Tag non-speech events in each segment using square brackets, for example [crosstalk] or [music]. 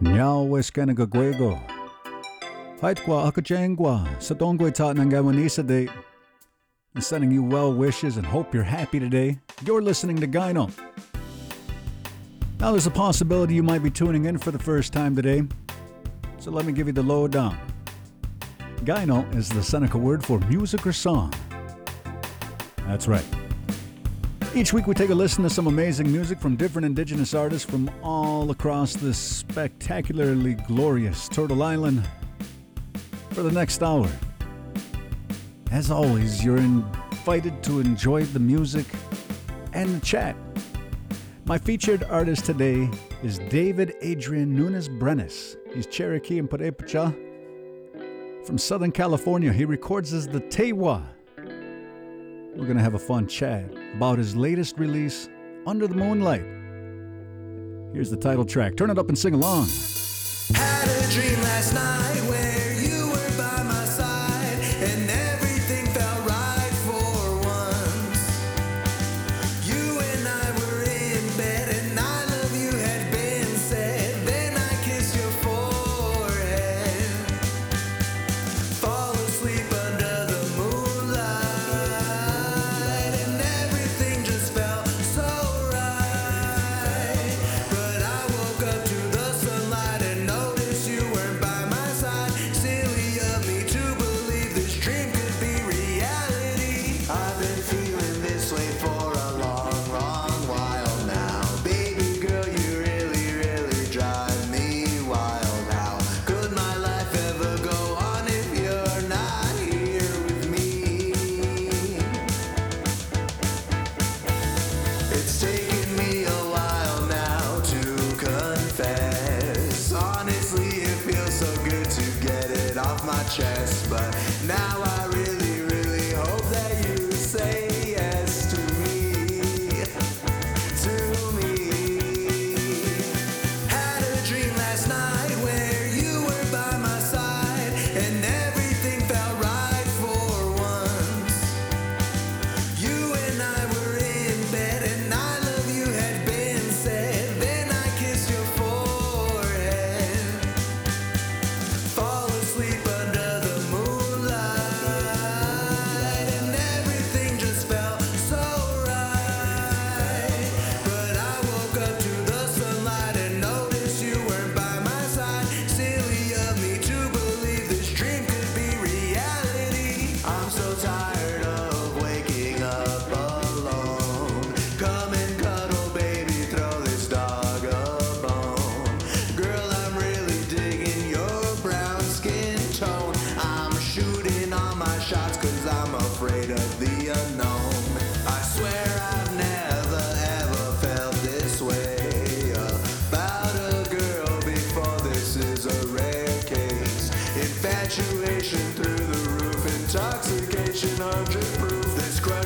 Nyaw ka nagagwego. Fight kwa akachangwa sa tongwe nangawanisa de. Sending you well wishes and hope you're happy today. You're listening to Gyno. Now there's a possibility you might be tuning in for the first time today. So let me give you the lowdown. Gyno is the Seneca word for music or song. That's right. Each week, we take a listen to some amazing music from different indigenous artists from all across this spectacularly glorious Turtle Island for the next hour. As always, you're invited to enjoy the music and the chat. My featured artist today is David Adrian Nunez Brenes. He's Cherokee and Purepecha from Southern California. He records as the Tewa we're going to have a fun chat about his latest release, Under the Moonlight. Here's the title track. Turn it up and sing along.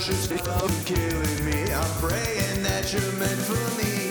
precious love killing me. I'm praying that you're meant for me.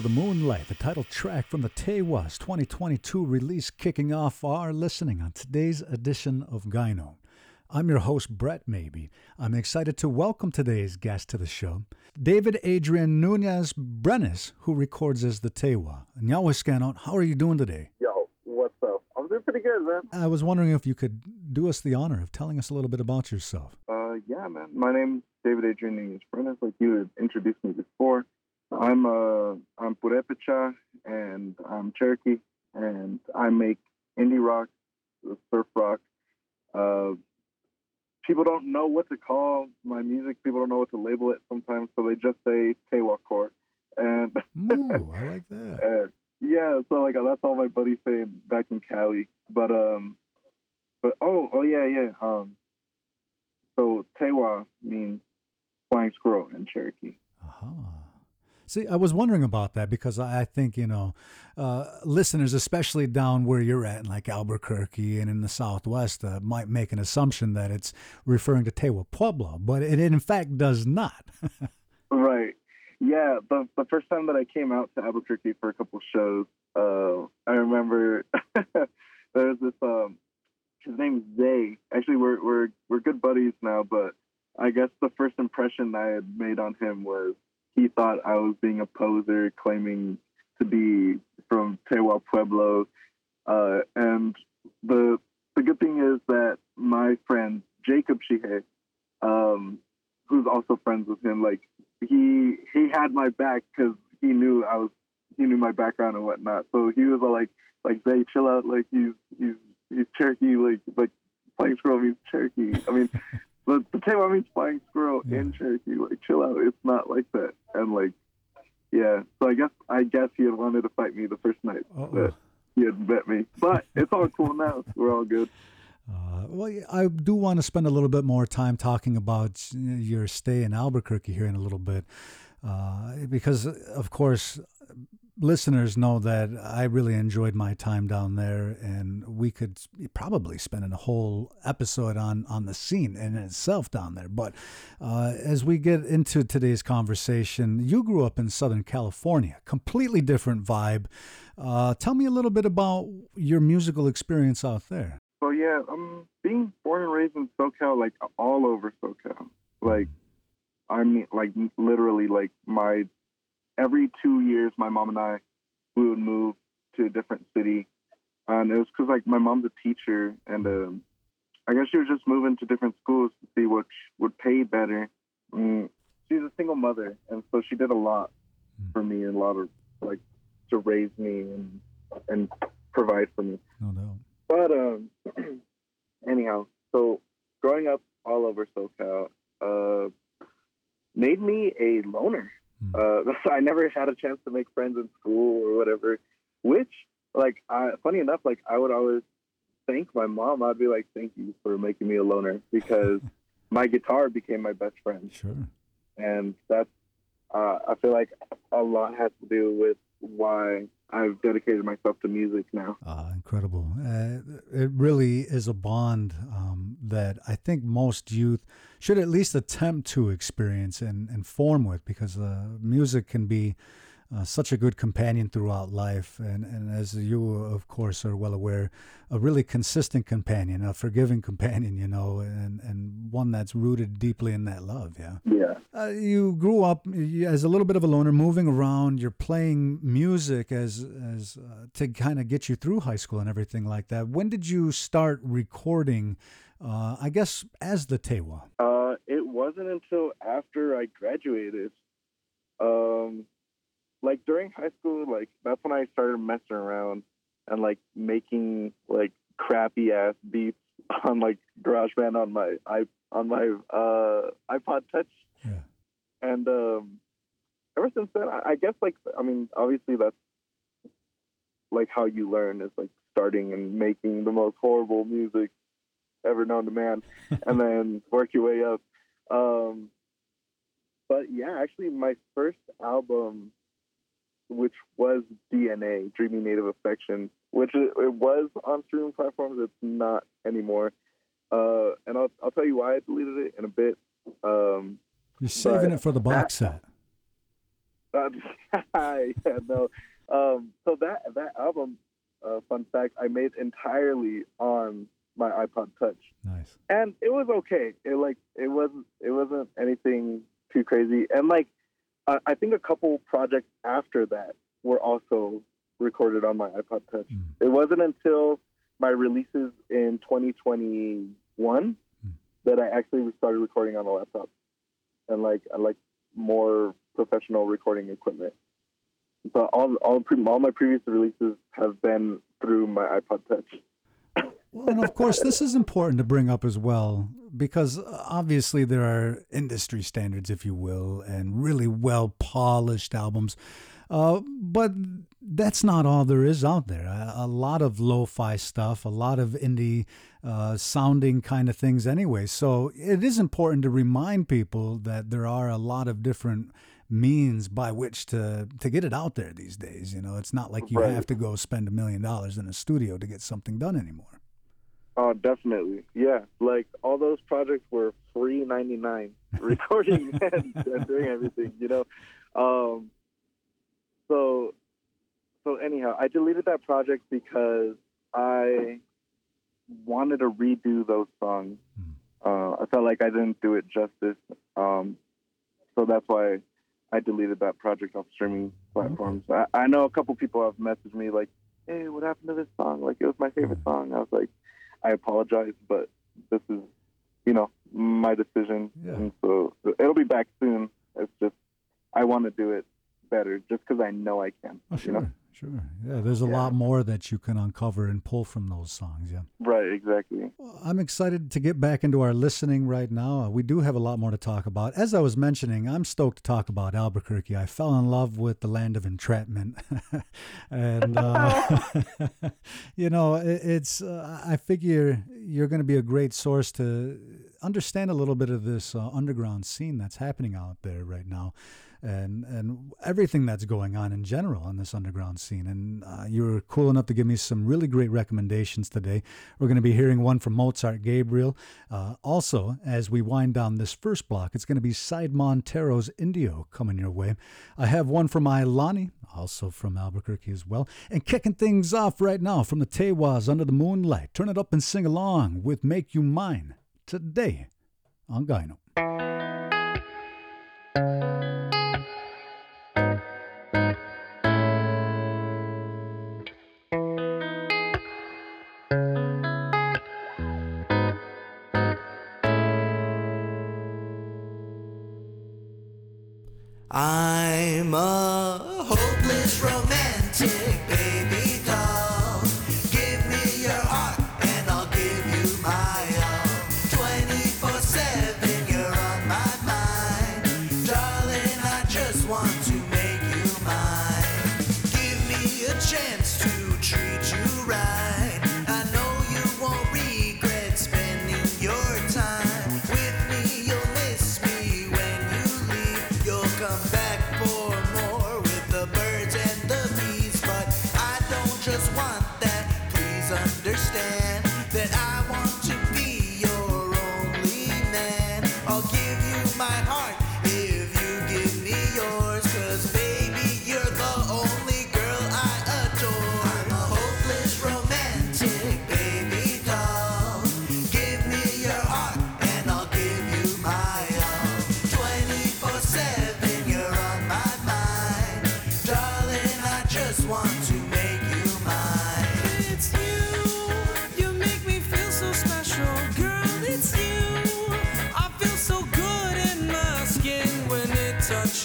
The Moonlight, the title track from the Tewas 2022 release, kicking off our listening on today's edition of Gyno. I'm your host, Brett Maybe. I'm excited to welcome today's guest to the show, David Adrian Nunez Brenes, who records as the Tewa. Nyawa how are you doing today? Yo, what's up? I'm doing pretty good, man. I was wondering if you could do us the honor of telling us a little bit about yourself. Uh, yeah, man. My name's David Adrian Nunez Brenes, like you had introduced me before. I'm uh I'm Purepecha and I'm Cherokee and I make indie rock, surf rock. Uh, people don't know what to call my music. People don't know what to label it sometimes, so they just say Tewa core. And [laughs] Ooh, I like that. and yeah, so like that's all my buddies say back in Cali. But um, but oh oh yeah yeah um. So Tewa means flying squirrel in Cherokee. Uh-huh. See, I was wondering about that because I think, you know, uh, listeners, especially down where you're at, like Albuquerque and in the Southwest, uh, might make an assumption that it's referring to Tewa Pueblo, but it in fact does not. [laughs] right. Yeah. The, the first time that I came out to Albuquerque for a couple shows, uh, I remember [laughs] there was this, um, his name's Zay. Actually, we're, we're, we're good buddies now, but I guess the first impression I had made on him was he thought I was being a poser, claiming to be from Tewa Pueblo. Uh, and the the good thing is that my friend Jacob Shihe, um, who's also friends with him, like he he had my back because he knew I was he knew my background and whatnot. So he was all like like Zay, chill out, like he's he's he's Cherokee, like like playing squirrel means Cherokee. I mean, the the Tewa means flying squirrel Yeah. in Cherokee. Like chill out, it's not like that. And like yeah, so I guess I guess he had wanted to fight me the first night Uh-oh. that he had met me, but it's all cool now. We're all good. [laughs] Uh, well, I do want to spend a little bit more time talking about your stay in Albuquerque here in a little bit, uh, because of course, listeners know that I really enjoyed my time down there, and we could probably spend a whole episode on on the scene in itself down there. But uh, as we get into today's conversation, you grew up in Southern California, completely different vibe. Uh, tell me a little bit about your musical experience out there. So yeah, I'm being born and raised in SoCal, like all over SoCal. Like, I mean, like literally, like my every two years, my mom and I we would move to a different city, and it was because like my mom's a teacher, and um, I guess she was just moving to different schools to see which would pay better. Mm, she's a single mother, and so she did a lot for me, and a lot of like to raise me and and provide for me. No doubt. But um, [clears throat] anyhow, so growing up all over SoCal uh, made me a loner. Hmm. Uh, so [laughs] I never had a chance to make friends in school or whatever. Which, like, I, funny enough, like I would always thank my mom. I'd be like, "Thank you for making me a loner," [laughs] because my guitar became my best friend, Sure. and that's. Uh, I feel like a lot has to do with why I've dedicated myself to music now. Uh, incredible. Uh, it really is a bond um, that I think most youth should at least attempt to experience and, and form with because uh, music can be uh, such a good companion throughout life. And, and as you, of course, are well aware, a really consistent companion, a forgiving [laughs] companion, you know, and, and one that's rooted deeply in that love. Yeah. Yeah. Uh, you grew up as a little bit of a loner, moving around. You're playing music as as uh, to kind of get you through high school and everything like that. When did you start recording? Uh, I guess as the Tewa. Uh, it wasn't until after I graduated. Um, like during high school, like that's when I started messing around and like making like crappy ass beats [laughs] on like GarageBand on my i on my uh iPod Touch. Yeah. And um, ever since then, I, I guess like I mean, obviously that's like how you learn is like starting and making the most horrible music ever known to man, and [laughs] then work your way up. Um, but yeah, actually, my first album, which was DNA, Dreamy Native Affection, which it, it was on streaming platforms, it's not anymore. Uh, and I'll I'll tell you why I deleted it in a bit. Um, You're saving it for the box set. Uh, [laughs] yeah, no. Um, so that that album, uh, fun fact, I made entirely on my iPod Touch, Nice. and it was okay. It like it wasn't it wasn't anything too crazy, and like I I think a couple projects after that were also recorded on my iPod Touch. Mm. It wasn't until my releases in 2021 Mm. that I actually started recording on a laptop and like I like more professional recording equipment. But all all pre- all my previous releases have been through my iPod Touch. Well, and of course, this is important to bring up as well because uh, obviously there are industry standards, if you will, and really well polished albums. Uh, but that's not all there is out there. A, a lot of lo fi stuff, a lot of indie uh, sounding kind of things, anyway. So it is important to remind people that there are a lot of different means by which to to get it out there these days. You know, it's not like you Right. have to go spend a million dollars in a studio to get something done anymore. Oh, definitely, yeah. Like all those projects were free ninety nine, [laughs] recording [laughs] and, and doing everything. You know, um, so so anyhow, I deleted that project because I wanted to redo those songs. Uh, I felt like I didn't do it justice, um, so that's why I deleted that project off streaming platforms. I, I know a couple people have messaged me like, "Hey, what happened to this song? Like, it was my favorite song." I was like, "I apologize, but this is, you know, my decision, Yeah. and so it'll be back soon. It's just I want to do it better, just because I know I can. Oh, You know, sure. Yeah, there's a Yeah. lot more that you can uncover and pull from those songs. Yeah. right? Exactly. Well, I'm excited to get back into our listening right now. Uh, We do have a lot more to talk about. As I was mentioning, I'm stoked to talk about Albuquerque. I fell in love with the land of entrapment. [laughs] and, uh, [laughs] [laughs] you know, it, it's, uh, I figure you're going to be a great source to understand a little bit of this uh, underground scene that's happening out there right now. And and everything that's going on in general in this underground scene, and uh, you were cool enough to give me some really great recommendations today. We're going to be hearing one from Mozart Gabriel. Uh, also, as we wind down this first block, it's going to be Side Montero's Indio coming your way. I have one from Ilani, also from Albuquerque as well. And kicking things off right now from the Tewas Under the Moonlight. Turn it up and sing along with Make You Mine today on Gyno.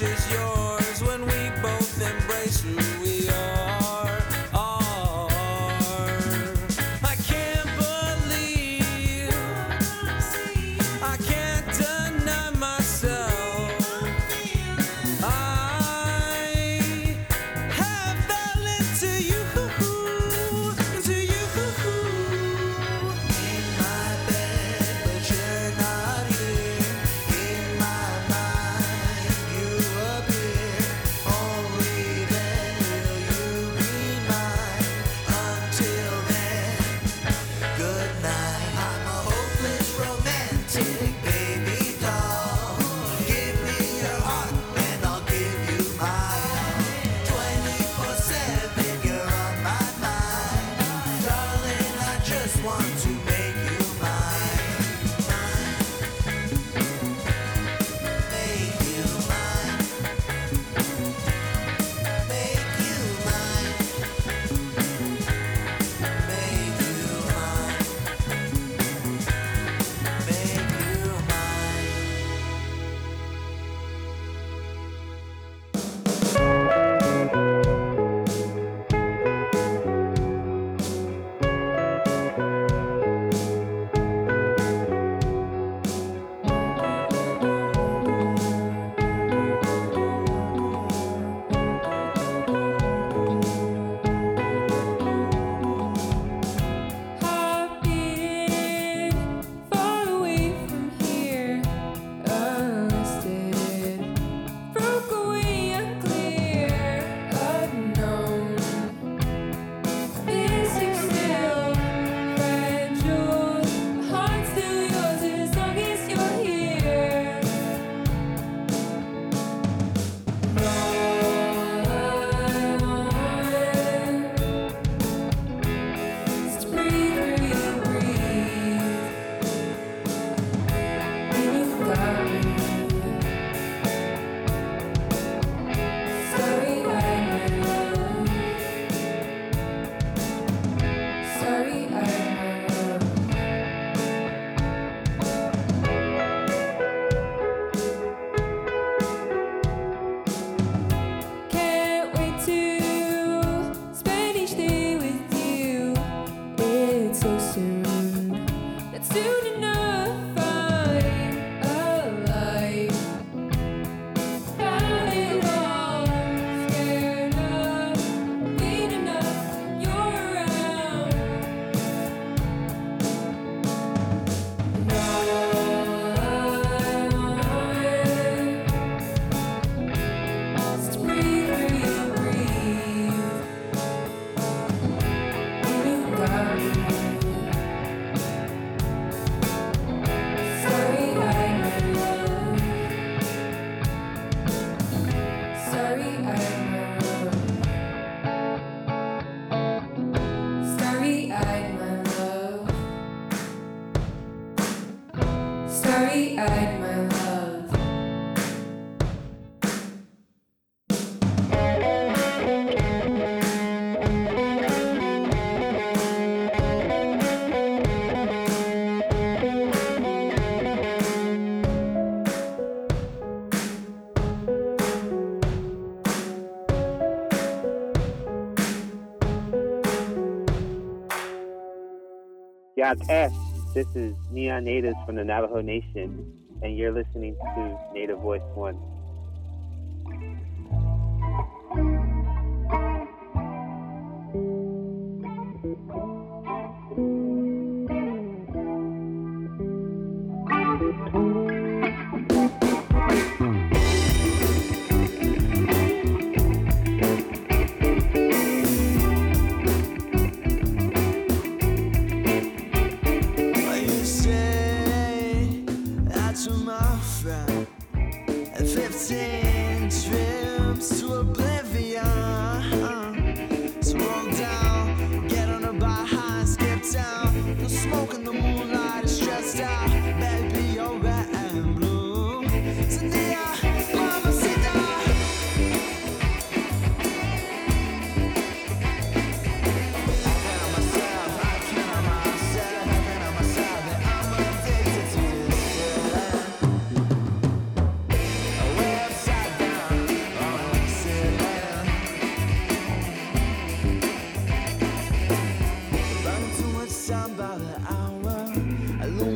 Touches yours. Yates. This is Neon Natives from the Navajo Nation, and you're listening to Native Voice One.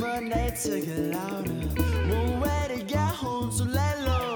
To get louder, no way to get home, so lay low.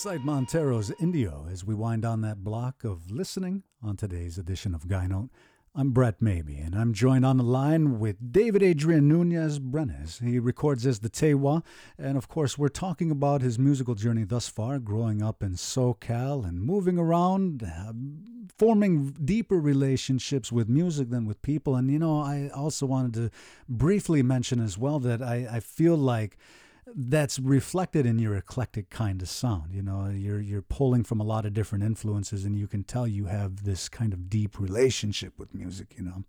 Sight Montero's Indio as we wind on that block of listening on today's edition of Gyno. I'm Brett Maybe, and I'm joined on the line with David Adrian Nunez Brenes. He records as the Tewa, and of course, we're talking about his musical journey thus far, growing up in SoCal and moving around, uh, forming deeper relationships with music than with people. And, you know, I also wanted to briefly mention as well that I, I feel like that's reflected in your eclectic kind of sound. You know, you're you're pulling from a lot of different influences, and you can tell you have this kind of deep relationship with music. You know.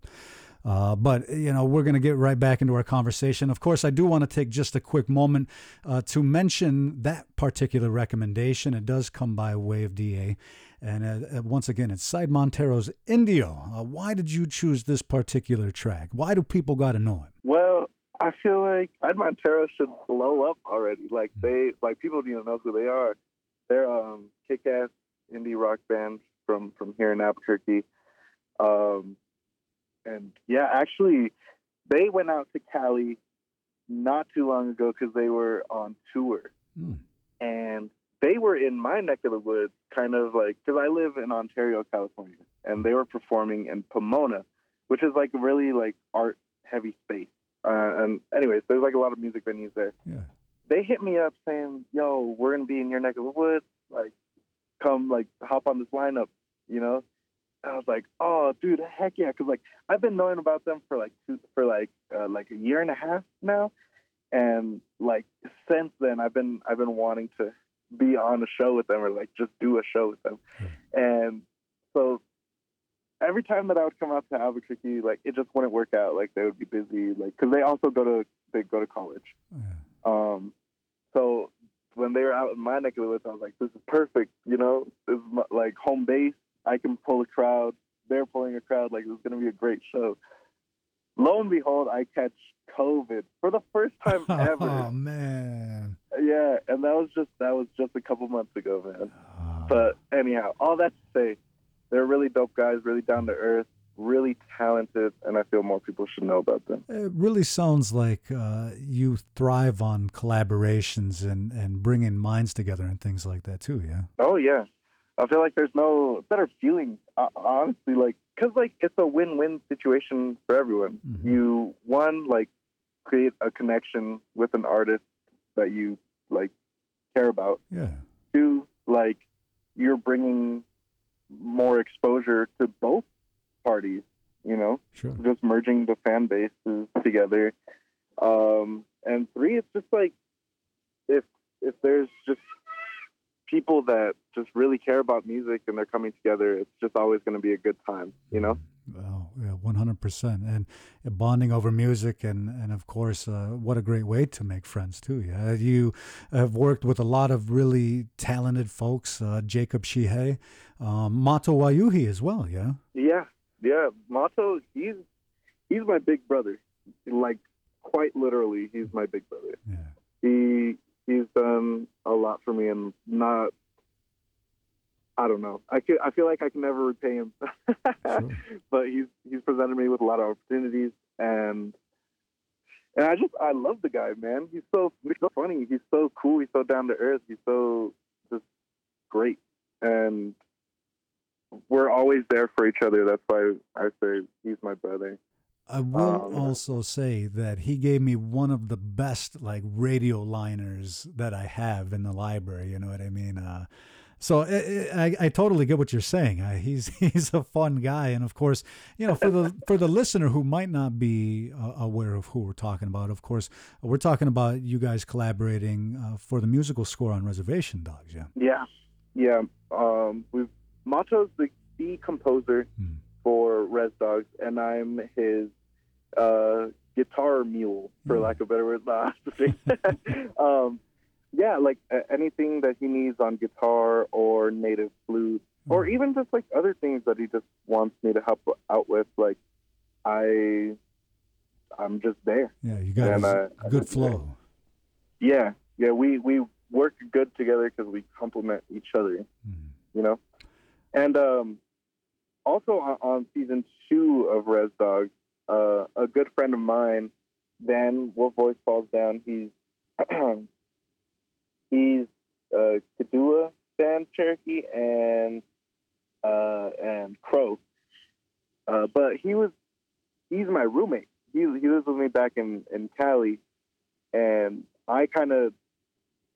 Uh, but you know we're going to get right back into our conversation. Of course, I do want to take just a quick moment uh, to mention that particular recommendation. It does come by way of DA, and uh, uh, once again, it's Side Montero's Indio. Uh, why did you choose this particular track? Why do people got to know it? Well, I feel like Ed Montero should blow up already. Like they, like people need to know who they are. They're um kick-ass indie rock band from from here in Albuquerque. Um, and yeah, actually, they went out to Cali not too long ago because they were on tour, Hmm. and they were in my neck of the woods, kind of like because I live in Ontario, California, and they were performing in Pomona, which is like really like art heavy space. Uh, and anyways, there's like a lot of music venues there. Yeah. They hit me up saying, "Yo, we're gonna be in your neck of the woods. Like, come like hop on this lineup," you know. and I was like, oh, dude, heck yeah, because like I've been knowing about them for like two, for like uh, like a year and a half now, and like since then I've been I've been wanting to be on a show with them or like just do a show with them, and so every time that I would come out to Albuquerque, like it just wouldn't work out. Like they would be busy, like because they also go to they go to college. Yeah. Um, so when they were out in my neck of the woods, I was like, this is perfect. You know, this is my, like home base. I can pull a crowd. They're pulling a crowd. Like, it's going to be a great show. Lo and behold, I catch COVID for the first time [laughs] ever. Oh man. yeah, and that was just that was just a couple months ago, man. Ah. But anyhow, all that to say, they're really dope guys, really down to earth, really talented, and I feel more people should know about them. It really sounds like uh, you thrive on collaborations and, and bringing minds together and things like that too. Yeah. Oh yeah, I feel like there's no better feeling, uh, honestly. Like, cause like it's a win-win situation for everyone. Mhm. You one like create a connection with an artist that you like care about. Yeah. Two, like you're bringing more exposure to both parties. You know, sure. just merging the fan bases together. Um, and three, it's just like if if there's just people that just really care about music and they're coming together, it's just always going to be a good time. You know. 100%. And uh, bonding over music, and, and of course, uh, what a great way to make friends, too. Yeah? Uh, you have worked with a lot of really talented folks, uh, Jacob Shihei, um, Mato Wayuhi as well, yeah? Yeah, yeah. Mato, he's, he's my big brother. Like, quite literally, he's my big brother. Yeah. He, he's done a lot for me and not I don't know. I could, I feel like I can never repay him, Sure. [laughs] but he's he's presented me with a lot of opportunities, and and I just I love the guy, man. He's so he's so funny. He's so cool. He's so down to earth. He's so just great, and we're always there for each other. That's why I say he's my brother. I will Um, also say that he gave me one of the best like radio liners that I have in the library. You know what I mean? Uh, so I, I, I totally get what you're saying. Uh, he's [laughs] he's a fun guy, and of course, you know, for the for the listener who might not be uh, aware of who we're talking about, of course, we're talking about you guys collaborating uh, for the musical score on Reservation Dogs. Yeah. Yeah, yeah. Um, we've Mato's the, the composer Hmm. for Res Dogs, and I'm his uh, guitar mule, for Hmm. lack of a better word. [laughs] Um, yeah, like uh, anything that he needs on guitar or native flute, or Hmm. even just like other things that he just wants me to help out with. Like I, I'm just there. Yeah, you got And, a uh, good flow. Yeah, yeah. We we work good together because we complement each other. Mhm. you know. And um, also on, on season two of Res Dogs, uh, a good friend of mine, Dan Wolf Voice Falls Down. He's [clears throat] he's uh, Kadua Dan Cherokee and uh, and Crow. Uh, but he was he's my roommate. He he lives with me back in in Cali, and I kind of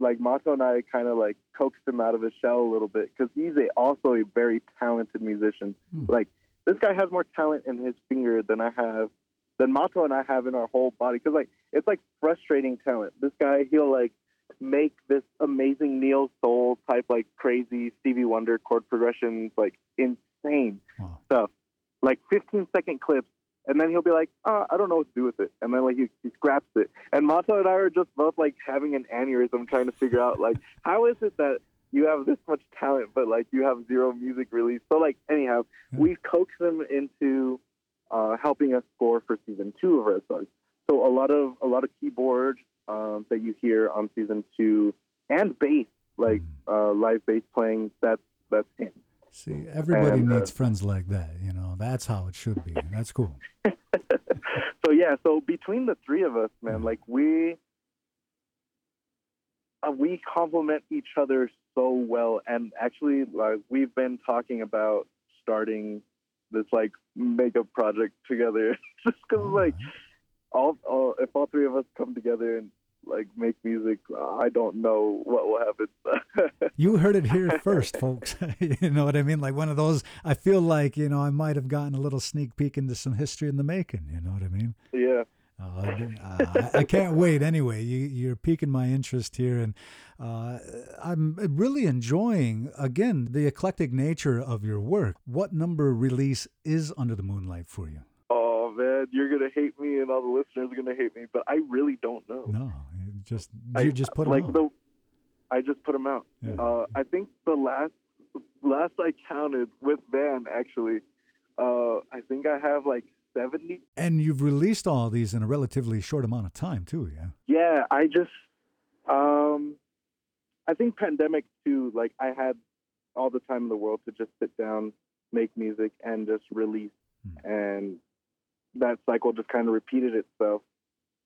like Mato and I kind of like coaxed him out of his shell a little bit because he's a, also a very talented musician. Hmm. Like this guy has more talent in his finger than I have, than Mato and I have in our whole body. Because like it's like frustrating talent. This guy he'll like make this amazing neo soul type like crazy Stevie Wonder chord progressions like insane Wow. stuff, like 15 second clips. And then he'll be like, oh, I don't know what to do with it. And then like he, he scraps it. And Mato and I are just both like having an aneurysm trying to figure out like how is it that you have this much talent but like you have zero music release. So like anyhow, Yeah. we've coaxed them into uh, helping us score for season two of Res Dogs. So a lot of a lot of keyboard um, that you hear on season two and bass, like uh, live bass playing. That's that's him. See, everybody And, uh, needs friends like that. You know, that's how it should be. That's cool. [laughs] so yeah, so between the three of us, man, like we uh, we complement each other so well, and actually, like we've been talking about starting this like makeup project together, [laughs] just because like all, all if all three of us come together and like make music, I don't know what will happen. [laughs] You heard it here first, folks. [laughs] you know what I mean? Like one of those. I feel like you know I might have gotten a little sneak peek into some history in the making. You know what I mean? yeah. Uh, uh, I can't wait. Anyway, you, you're piquing my interest here, and uh, I'm really enjoying again the eclectic nature of your work. What number release is Under the Moonlight for you? You're gonna hate me, and all the listeners are gonna hate me, but I really don't know. No, you just I- you just put like out. the. I just put them out. Yeah. Uh, I think the last last I counted with Van actually, uh, I think I have like seventy. and you've released all these in a relatively short amount of time too. Yeah. Yeah, I just, um, I think pandemic too. Like I had all the time in the world to just sit down, make music, and just release, and that cycle just kind of repeated itself.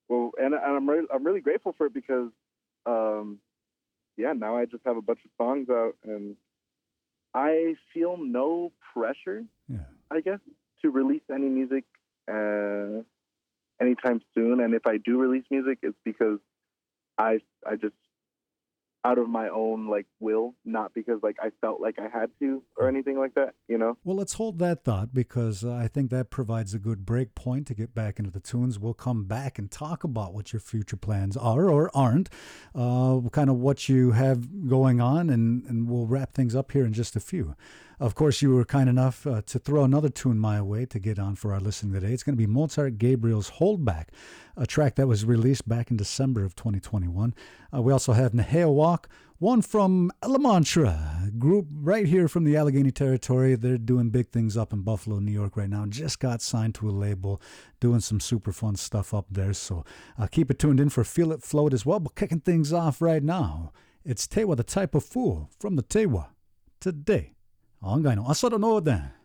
Well, and, and I'm re- I'm really grateful for it because, um, yeah, now I just have a bunch of songs out, and I feel no pressure, Yeah. I guess, to release any music uh, anytime soon. And if I do release music, it's because I I just out of my own like will, not because like I felt like I had to or anything like that. You know? Well, let's hold that thought because uh, I think that provides a good break point to get back into the tunes. We'll come back and talk about what your future plans are or aren't, uh, kind of what you have going on, and, and we'll wrap things up here in just a few. Of course, you were kind enough uh, to throw another tune my way to get on for our listening today. It's going to be Mozart Gabriel's Holdback, a track that was released back in December of 2021. Uh, we also have Nehea Walk, one from La Elamantra, group right here from the Allegany Territory. They're doing big things up in Buffalo, New York right now. Just got signed to a label, doing some super fun stuff up there. So uh, keep it tuned in for Feel It Float as well. But kicking things off right now, it's Tewa the Type of Fool from the Tewa today. On Gaino. Asado no den. Say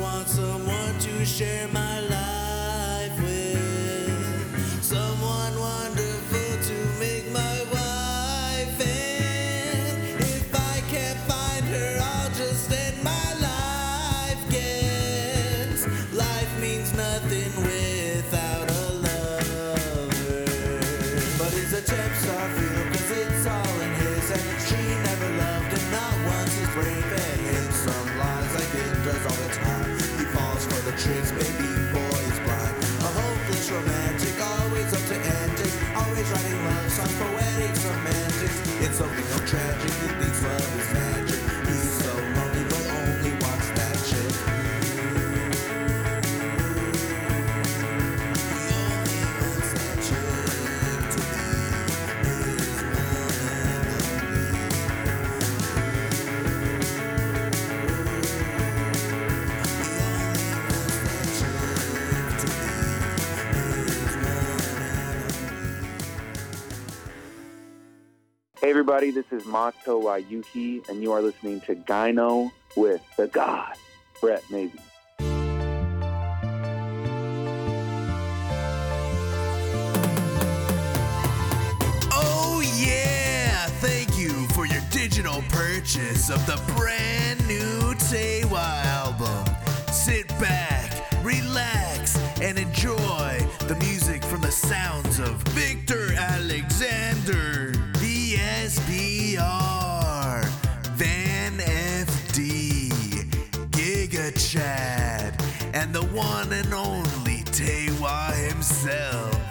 just want someone to share my life everybody, this is Mato Wayuhi, and you are listening to Gyno with the God, Brett Maybe. Oh, yeah! Thank you for your digital purchase of the brand new Tewa album. Sit back, relax, and enjoy the music from the sounds of Victor Alexander, VSBR, Van FD, Giga Chad, and the one and only Tewa himself.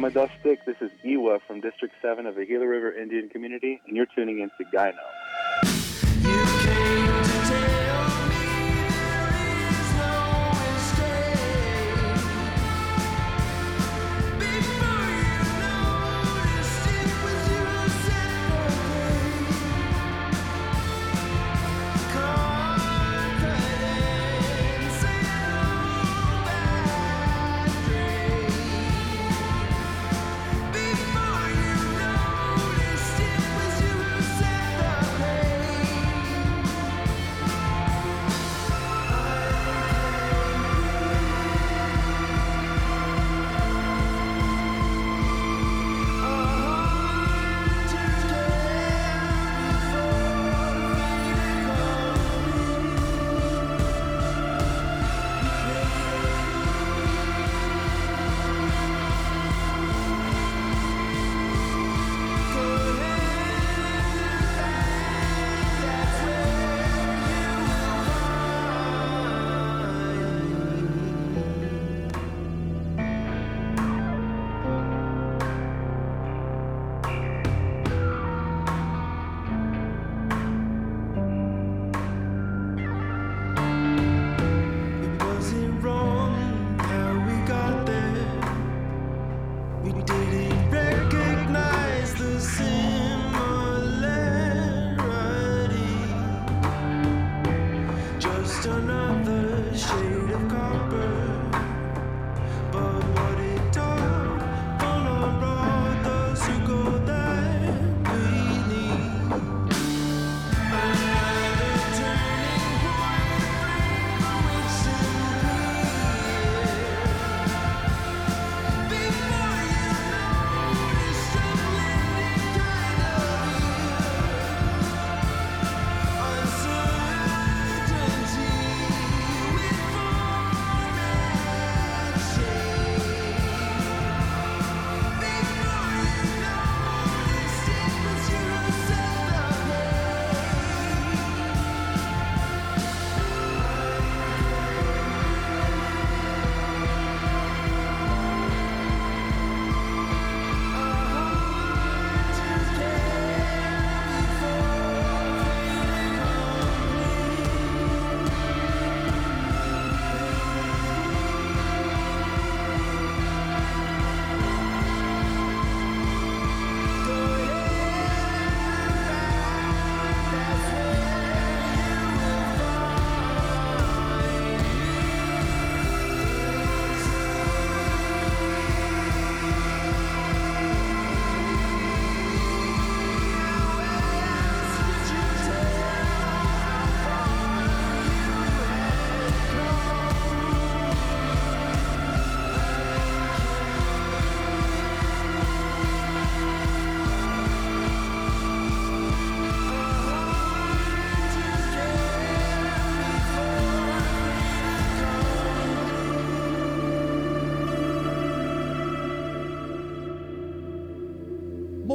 Gamadustik, this is Iwa from District 7 of the Gila River Indian Community, and you're tuning came to tell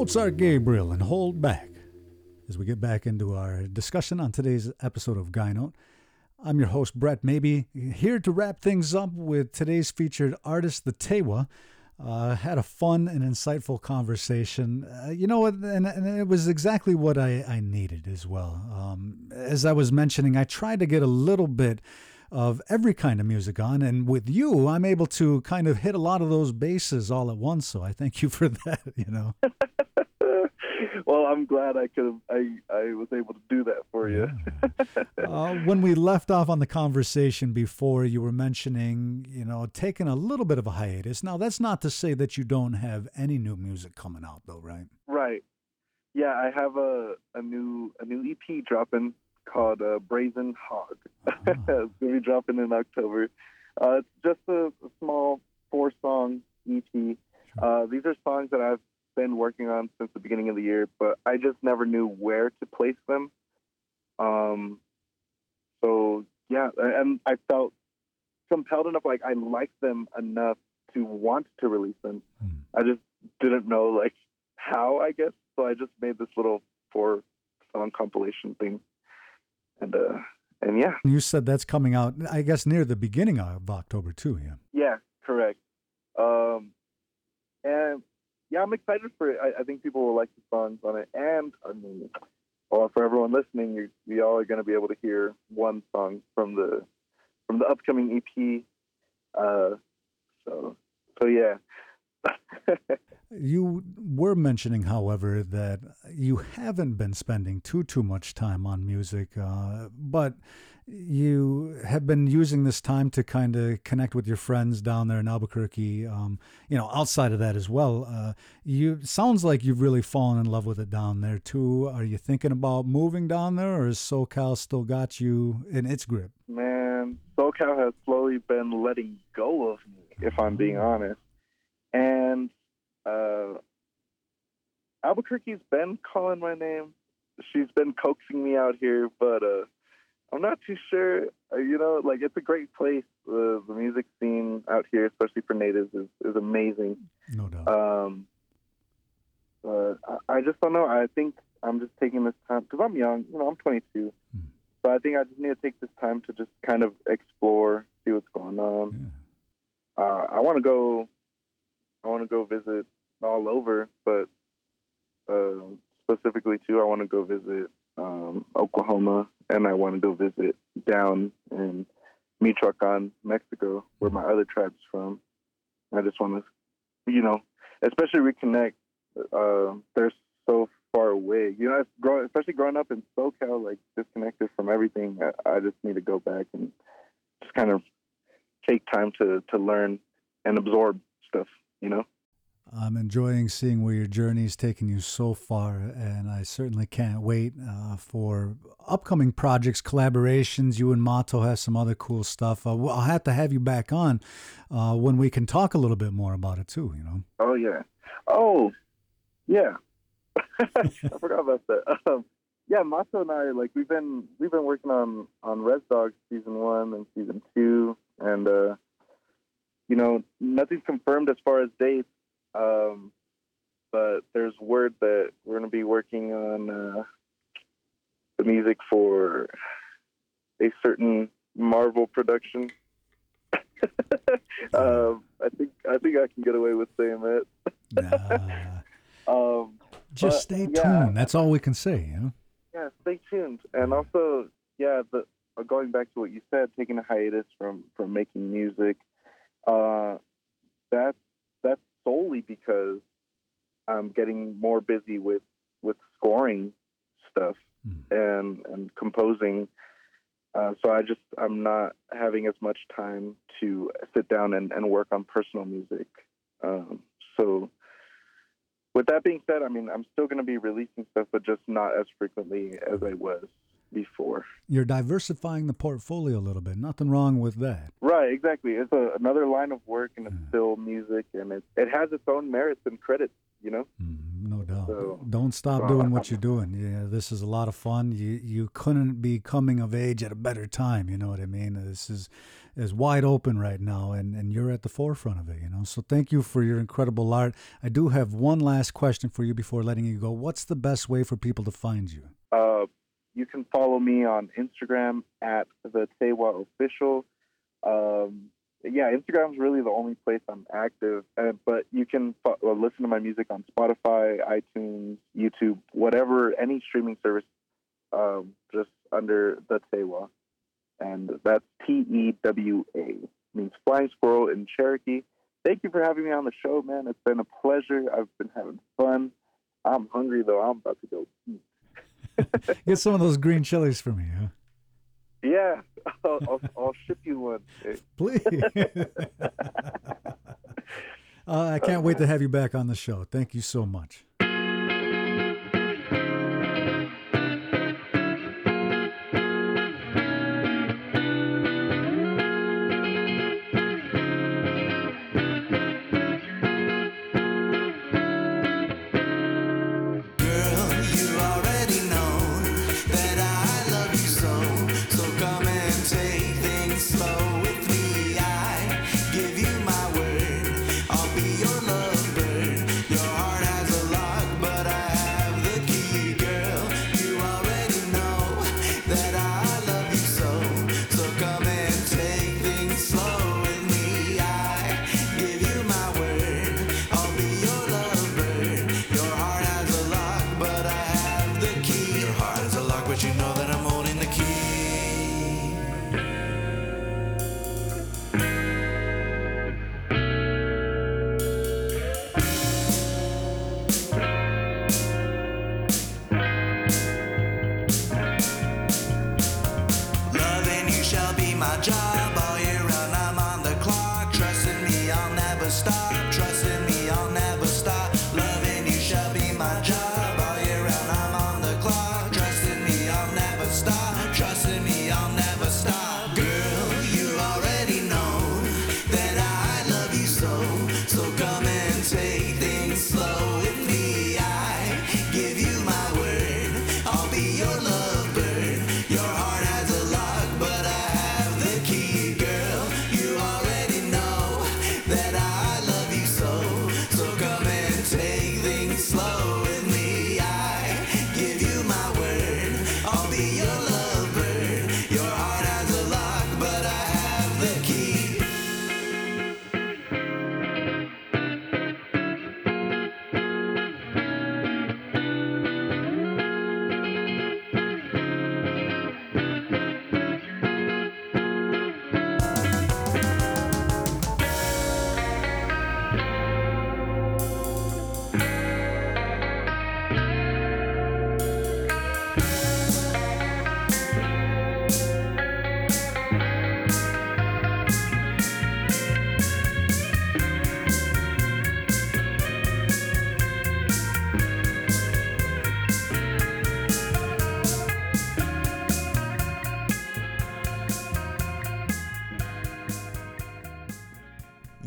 Mozart Gabriel and Hold Back. As we get back into our discussion on today's episode of Gyno, I'm your host, Brett Maybe, here to wrap things up with today's featured artist, the Tewa. Uh, had a fun and insightful conversation. Uh, you know what? And, and it was exactly what I, I needed as well. Um, as I was mentioning, I tried to get a little bit of every kind of music on, and with you, I'm able to kind of hit a lot of those bases all at once. So I thank you [laughs] for that. You know. [laughs] well, I'm glad I could have. I I was able to do that for you. [laughs] uh, when we left off on the conversation before, you were mentioning, you know, taking a little bit of a hiatus. Now, that's not to say that you don't have any new music coming out, though, right? Right. Yeah, I have a a new a new EP dropping called uh, Brazen Hog. [laughs] it's gonna be dropping in October. Uh, it's just a, a small four song EP. Uh, these are songs that I've been working on since the beginning of the year, but I just never knew where to place them. Um, so yeah, and I felt compelled enough, like I liked them enough to want to release them. Hmm. I just didn't know like how, I guess. So I just made this little four song compilation thing, and uh, and yeah, You said that's coming out, I guess, near the beginning of October, too. Yeah. yeah, correct. Um, and yeah, I'm excited for it. I, I think people will like the songs on it, and I mean, well, for everyone listening, you we all are going to be able to hear one song from the from the upcoming EP. Uh, so so yeah. [laughs] You were mentioning, however, that you haven't been spending too too much time on music, uh, but you have been using this time to kind of connect with your friends down there in Albuquerque. Um, you know, outside of that as well, uh, you sounds like you've really fallen in love with it down there too. Are you thinking about moving down there, or has SoCal still got you in its grip? Man, SoCal has slowly been letting go of me, if I'm being honest. And uh, Albuquerque's been calling my name. She's been coaxing me out here, but uh, I'm not too sure. Uh, you know, like it's a great place. The the music scene out here, especially for natives, is, is amazing. No doubt. Um, but I, I just don't know. I think I'm just taking this time because I'm young. You know, I'm 22. Hmm. So I think I just need to take this time to just kind of explore, see what's going on. Yeah. Uh, I want to go. I want to go visit all over, but uh, specifically too, I want to go visit um, Oklahoma, and I want to go visit down in Michoacan, Mexico, where my other tribe's from. I just want to, you know, especially reconnect. Uh, they're so far away, you know. it's especially growing up in SoCal, like disconnected from everything. I, I just need to go back and just kind of take time to to learn and absorb stuff, you know. I'm enjoying seeing where your journey journey's taken you so far, and I certainly can't wait uh, for upcoming projects, collaborations. You and Mato have some other cool stuff. Uh, I'll have to have you back on uh, when we can talk a little bit more about it too. You know. Oh yeah. Oh, yeah. [laughs] I forgot about that. [laughs] Um, yeah, Mato and I like we've been we've been working on on Res Dogs season one and season two, and uh, you know nothing's confirmed as far as dates. Um, but there's word that we're going to be working on uh, the music for a certain Marvel production. [laughs] um, I think I think I can get away with saying that. Nah, [laughs] Um, just stay yeah. tuned. That's all we can say. You know. yeah, stay tuned. And also, yeah, the uh, going back to what you said, taking a hiatus from from making music, uh, that's that's solely because I'm getting more busy with with scoring stuff Mm. and and composing. Uh, so I just I'm not having as much time to sit down and, and work on personal music. Um, so with that being said, I mean I'm still going to be releasing stuff, but just not as frequently as I was before. You're diversifying the portfolio a little bit. Nothing wrong with that. Right, exactly. It's a, another line of work, and it's Yeah. still music, and it it has its own merits and credits. You know. Mm, no doubt. So- Don't stop so doing what you're doing. Yeah, this is a lot of fun. You you couldn't be coming of age at a better time. You know what I mean? This is is wide open right now, and and you're at the forefront of it. You know. So thank you for your incredible art. I do have one last question for you before letting you go. What's the best way for people to find you? Uh, you can follow me on Instagram at the Tewa official. Um, yeah, Instagram's really the only place I'm active, uh, but you can fo- uh, listen to my music on Spotify, iTunes, YouTube, whatever, any streaming service, um, just under the Tewa. And that's T E W A, means flying squirrel in Cherokee. Thank you for having me on the show, man. It's been a pleasure. I've been having fun. I'm hungry, though. I'm about to go eat. [laughs] Get some of those green chilies for me, huh? Yeah, [laughs] I'll, I'll, I'll ship you one. [laughs] Please. uh, I can't wait to have you back on the show. Thank you so much.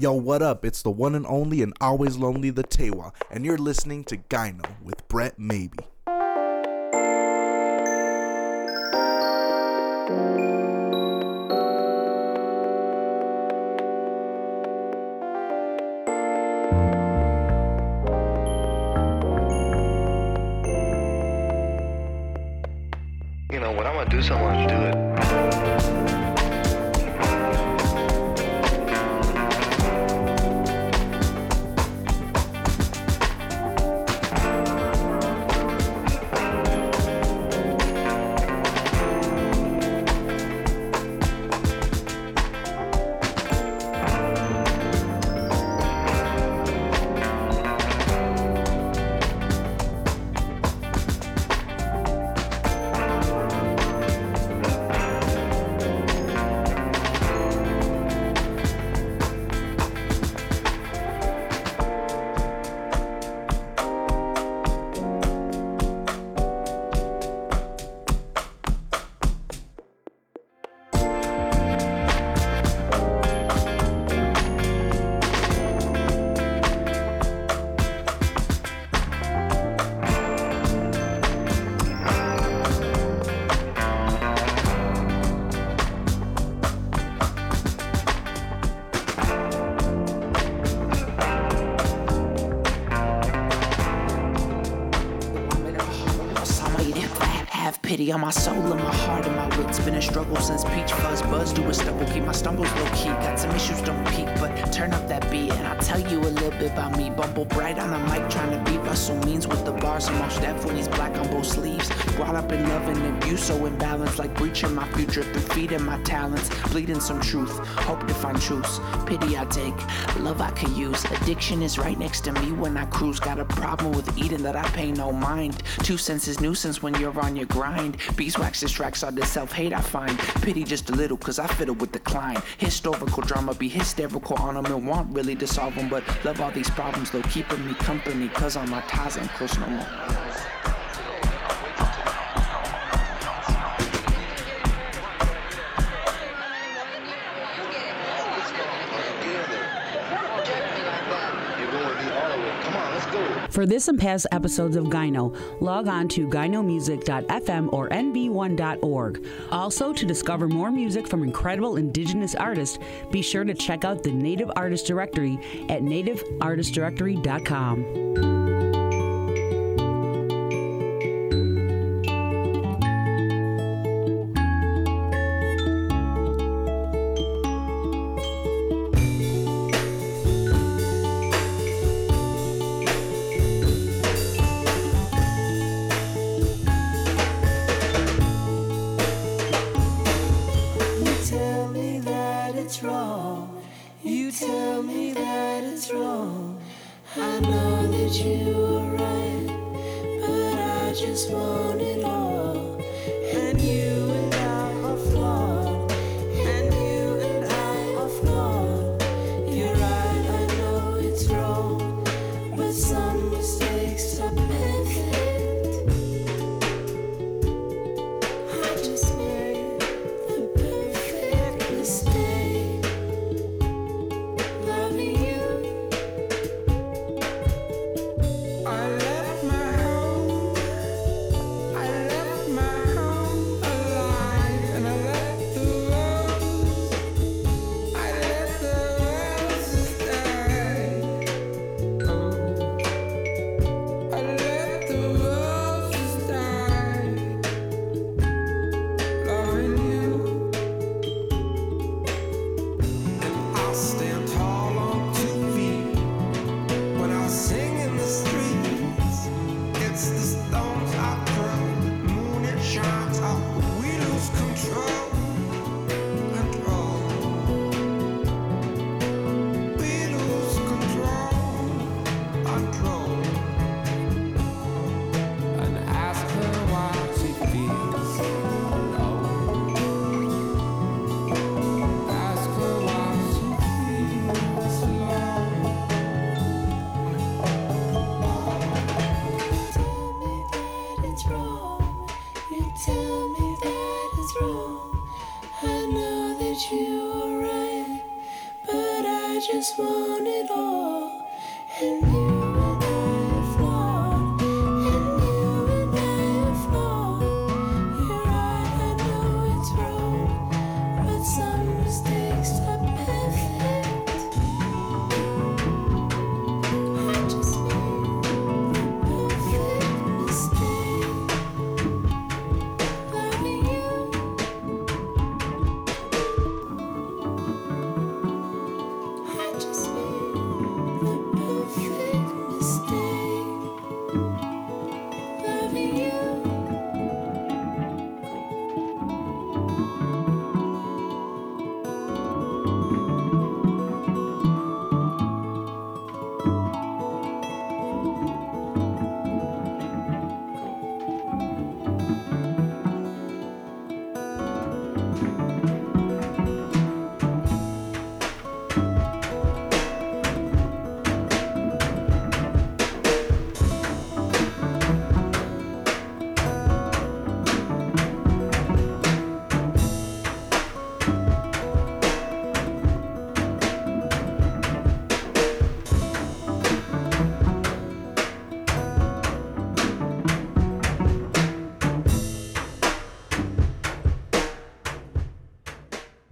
Yo, what up? It's the one and only and always lonely the Tewa, and you're listening to Gyno with Brett Maybe. Do gonna do it. Since peach fuzz buzz do a stubble. Keep my stumbles low key. Got some issues, don't peak, but turn up that beat and I'll tell you a little bit about me. Bumble bright on the mic, trying to beat Russell Means with the bars. I'm he's black on both sleeves. Brought up in love and abuse, so imbalanced, like breaching my future through feeding my talents, bleeding some truth. Hope to find truths. Pity I take, love I could use. Addiction is right next to me when I cruise. Got a problem with eating that I pay no mind. Two cents is nuisance when you're on your grind. Beeswax distracts all the self hate I find. Pity just a little, cause I fiddle with decline. Historical drama be hysterical on them and want really to solve them. But love all these problems though, keeping me company, cause all my ties ain't close no more. For this and past episodes of Gyno, log on to gynomusic.fm or nv1.org. Also, to discover more music from incredible indigenous artists, be sure to check out the Native Artist Directory at nativeartistdirectory.com.